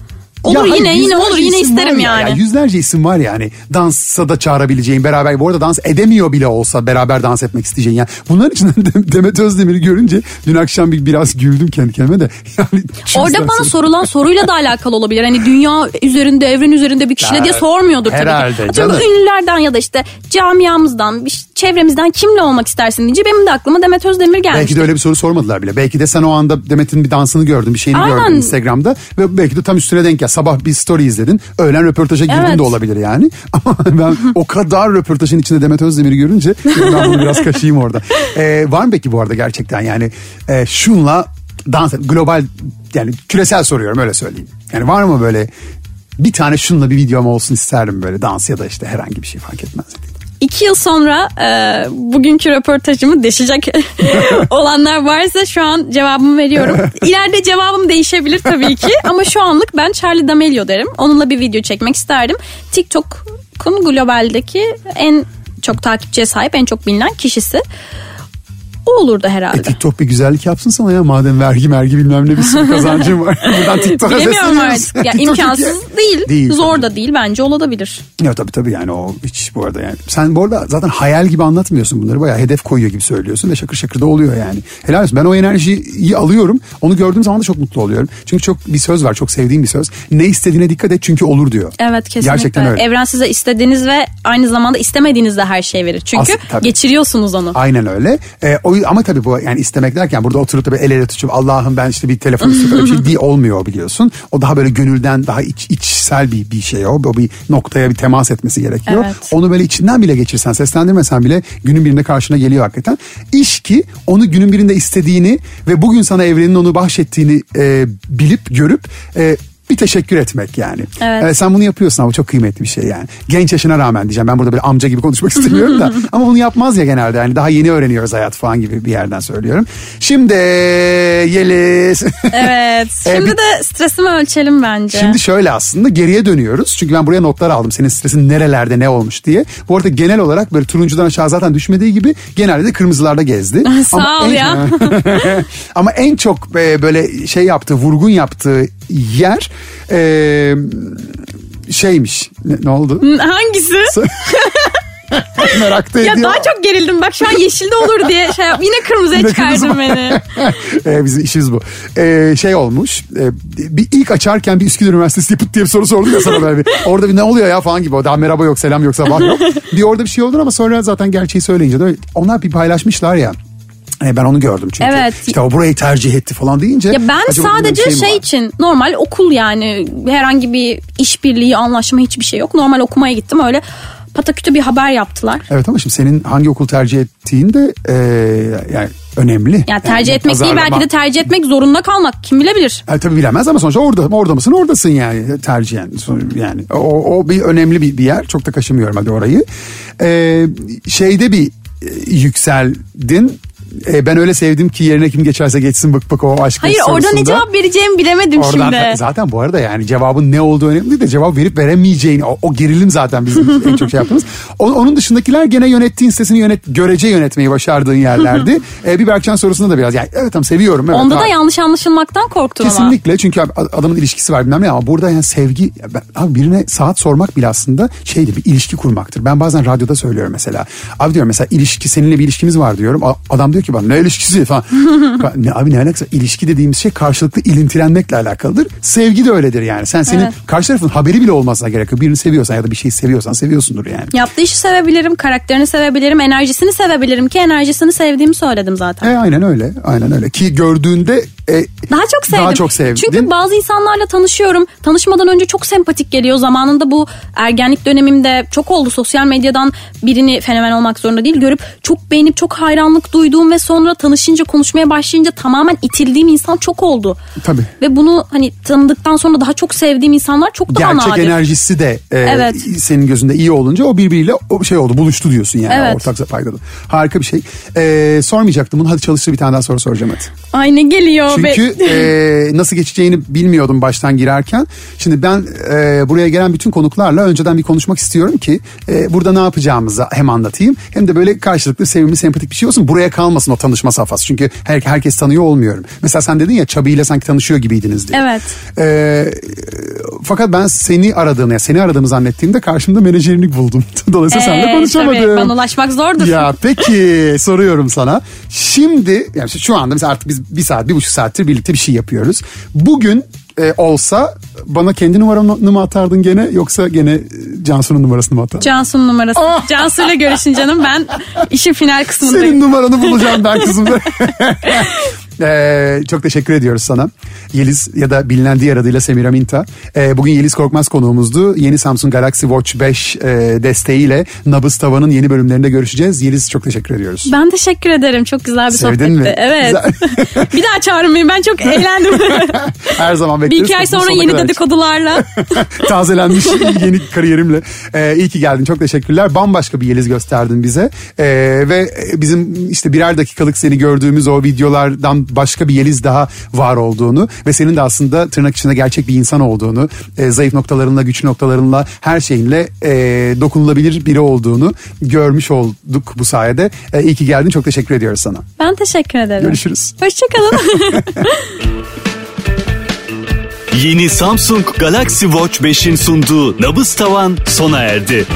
Olur Ya hayır, yine yine yüzlerce olur yine isterim yani. ya. Yüzlerce isim var yani. Dansa da çağırabileceğin beraber. Bu arada dans edemiyor bile olsa beraber dans etmek isteyeceğin. Yani bunların içinden de- Demet Özdemir'i görünce dün akşam bir biraz güldüm kendi kendime de. Yani Orada bana soru. sorulan soruyla da alakalı olabilir. Hani dünya üzerinde, evren üzerinde bir kişiyle Ya, diye sormuyordur tabii herhalde ki. Atıyorum canım. ünlülerden ya da işte camiamızdan, çevremizden kimle olmak istersin deyince benim de aklıma Demet Özdemir gelmiş. Belki de öyle bir soru sormadılar bile. Belki de sen o anda Demet'in bir dansını gördün, bir şeyini Aynen. gördün Instagram'da ve belki de tam üstüne denk gel. Sabah bir story izledin, öğlen röportaja girdin Evet. de olabilir yani. Ama ben o kadar röportajın içinde Demet Özdemir'i görünce ben bunu biraz kaşıyım orada. Ee, var mı peki bu arada gerçekten yani e, şunla dans et, global yani küresel soruyorum öyle söyleyeyim. Yani var mı böyle bir tane şunla bir videom olsun isterdim böyle dans ya da işte herhangi bir şey fark etmez. İki yıl sonra e, bugünkü röportajımı deşecek olanlar varsa şu an cevabımı veriyorum. İleride cevabım değişebilir tabii ki ama şu anlık ben Charlie D'Amelio derim. Onunla bir video çekmek isterdim. TikTok'un globaldeki en çok takipçiye sahip en çok bilinen kişisi. O olurdu herhalde. E, TikTok bir güzellik yapsın sana ya madem vergi mergi bilmem ne bir sürü kazancın var. Buradan TikTok'a Bilemiyorum artık. Ya, imkansız değil. Değil Zor tabii. da değil. Bence olabilir. Ya tabii tabii yani o hiç bu arada yani. Sen bu arada zaten hayal gibi anlatmıyorsun bunları. Bayağı hedef koyuyor gibi söylüyorsun ve şakır şakır da oluyor yani. Helal olsun. Ben o enerjiyi alıyorum. Onu gördüğüm zaman da çok mutlu oluyorum. Çünkü çok bir söz var. Çok sevdiğim bir söz. Ne istediğine dikkat et çünkü olur diyor. Evet kesinlikle. Gerçekten öyle. Evren size istediğiniz ve aynı zamanda istemediğiniz de her şey verir. Çünkü tabii. geçiriyorsunuz onu. Aynen öyle. Ee, o, ama tabii bu yani istemek derken burada oturup da el ele tutup Allah'ım ben işte bir telefon istiyorum öyle bir şey değil olmuyor biliyorsun. O daha böyle gönülden daha iç, içsel bir, bir şey o. O bir noktaya bir temas etmesi gerekiyor. Evet. Onu böyle içinden bile geçirsen seslendirmesen bile günün birinde karşına geliyor hakikaten. İş ki onu günün birinde istediğini ve bugün sana evrenin onu bahşettiğini e, bilip görüp e, bir teşekkür etmek yani. Evet. E, sen bunu yapıyorsun ama çok kıymetli bir şey yani. Genç yaşına rağmen diyeceğim ben burada böyle amca gibi konuşmak istemiyorum da ama bunu yapmaz ya genelde yani daha yeni öğreniyoruz hayat falan gibi bir yerden söylüyorum. Şimdi Yeliz. Evet. E, Şimdi bir- de stresimi ölçelim bence. Şimdi şöyle aslında geriye dönüyoruz. Çünkü ben buraya notlar aldım. Senin stresin nerelerde ne olmuş diye. Bu arada genel olarak böyle turuncudan aşağı zaten düşmediği gibi genelde de kırmızılarda gezdi. Sağ ol en, ya. ama en çok e, böyle şey yaptığı, vurgun yaptığı yer e, şeymiş. Ne, ne oldu? Hangisi? Merakta ya ediyor. daha çok gerildim. Bak şu an yeşilde olur diye şey yap. Yine kırmızıya çıkardın beni. ee, bizim işimiz bu. Ee, şey olmuş. e, bir ilk açarken bir Üsküdar Üniversitesi pıt diye bir soru sordum ya sana böyle. Orada bir ne oluyor ya falan gibi. Daha merhaba yok, selam yok, sabah yok. bir orada bir şey oldu ama sonra zaten gerçeği söyleyince de onlar bir paylaşmışlar ya. E, ben onu gördüm çünkü. Evet. İşte o burayı tercih etti falan deyince. Ya ben sadece şey şey için normal okul yani herhangi bir işbirliği, anlaşma hiçbir şey yok. Normal okumaya gittim öyle patakütü bir haber yaptılar. Evet ama şimdi senin hangi okul tercih ettiğin de e, yani önemli. Yani tercih Yani etmek değil belki de tercih etmek zorunda kalmak kim bilebilir. E, tabii bilemez ama sonuçta orada orada mısın oradasın yani tercihen yani o, o bir önemli bir, bir yer çok da kaşımıyorum hadi orayı ee, şeyde bir e, yükseldin E, ben öyle sevdim ki yerine kim geçerse geçsin bık bık o aşk Hayır orada ne cevap vereceğimi bilemedim Oradan şimdi. da- zaten bu arada yani cevabın ne olduğu önemli değil de cevap verip veremeyeceğini o, o gerilim zaten bizim en çok şey yaptığımız. O- onun dışındakiler gene yönettiğin sitesini yönet, görece yönetmeyi başardığın yerlerdi. e, bir Berkcan sorusunda da biraz yani evet tamam seviyorum. Evet, Onda da hayır. yanlış anlaşılmaktan korktum ama. Kesinlikle çünkü abi adamın ilişkisi var bilmem ne ama burada yani sevgi ben, abi birine saat sormak bile aslında şeydi bir ilişki kurmaktır. Ben bazen radyoda söylüyorum mesela. Abi diyorum mesela ilişki seninle bir ilişkimiz var diyorum. Adam diyor ki bana ne ilişkisi falan. ne, abi ne alakası ilişki dediğimiz şey karşılıklı ilintilenmekle alakalıdır. Sevgi de öyledir yani. Sen senin Evet. karşı tarafın haberi bile olmasına gerek yok. Birini seviyorsan ya da bir şeyi seviyorsan seviyorsundur yani. Yaptığı işi sevebilirim, karakterini sevebilirim, enerjisini sevebilirim ki enerjisini sevdiğimi söyledim zaten. E, aynen öyle. Aynen öyle. Ki gördüğünde e, Daha çok sevdim. Daha çok sevdin. Çünkü bazı insanlarla tanışıyorum. Tanışmadan önce çok sempatik geliyor. Zamanında bu ergenlik dönemimde çok oldu. Sosyal medyadan birini fenomen olmak zorunda değil. Görüp çok beğenip çok hayranlık duyduğum ve sonra tanışınca konuşmaya başlayınca tamamen itildiğim insan çok oldu. Tabii. Ve bunu hani tanıdıktan sonra daha çok sevdiğim insanlar çok daha gerçek nadir. enerjisi de e, Evet. senin gözünde iyi olunca o birbiriyle o şey oldu buluştu diyorsun yani Evet. ortak paydalı. Harika bir şey. E, sormayacaktım bunu hadi çalıştır bir tane daha soru soracağım hadi. Ay ne geliyor. Çünkü e, nasıl geçeceğini bilmiyordum baştan girerken. Şimdi ben e, buraya gelen bütün konuklarla önceden bir konuşmak istiyorum ki e, burada ne yapacağımızı hem anlatayım hem de böyle karşılıklı sevimli sempatik bir şey olsun. Buraya kalmasın o tanışma safhası. Çünkü her, herkes tanıyor olmuyorum. Mesela sen dedin ya Çabi ile sanki tanışıyor gibiydiniz diye. Evet. E, fakat ben seni aradığını, seni aradığımı zannettiğimde karşımda menajerini buldum. Dolayısıyla seninle Ee, konuşamadım. tabii, bana ulaşmak zordur. Ya peki soruyorum sana. Şimdi yani şu anda mesela artık biz bir saat bir buçuk saattir birlikte bir şey yapıyoruz. Bugün e, olsa bana kendi numaranı mı atardın gene yoksa gene e, Cansu'nun numarasını mı atardın? Cansu'nun numarası. Cansu'yla görüşün canım. Ben işin final kısmındayım. Senin numaranı bulacağım ben kızım. Ee, çok teşekkür ediyoruz sana. Yeliz ya da bilinen diğer adıyla Semira Minta. Ee, bugün Yeliz Korkmaz konuğumuzdu. Yeni Samsung Galaxy Watch 5 e, desteğiyle Nabız Tava'nın yeni bölümlerinde görüşeceğiz. Yeliz çok teşekkür ediyoruz. Ben teşekkür ederim. Çok güzel bir Sevdin sohbetti. mi? Evet. Bir daha çağırın beni. Ben çok eğlendim. Her zaman bir bekleriz. iki ay sonra yeni dedikodularla. Tazelenmiş yeni kariyerimle. Ee, iyi ki geldin. Çok teşekkürler. Bambaşka bir Yeliz gösterdin bize. Ee, ve bizim işte birer dakikalık seni gördüğümüz o videolardan başka bir Yeliz daha var olduğunu ve senin de aslında tırnak içinde gerçek bir insan olduğunu, e, zayıf noktalarınla, güçlü noktalarınla, her şeyinle e, dokunulabilir biri olduğunu görmüş olduk bu sayede. E, iyi ki geldin. Çok teşekkür ediyoruz sana. ben teşekkür ederim. Görüşürüz. Hoşçakalın. Yeni Samsung Galaxy Watch 5'in sunduğu Nabız Tavan sona erdi.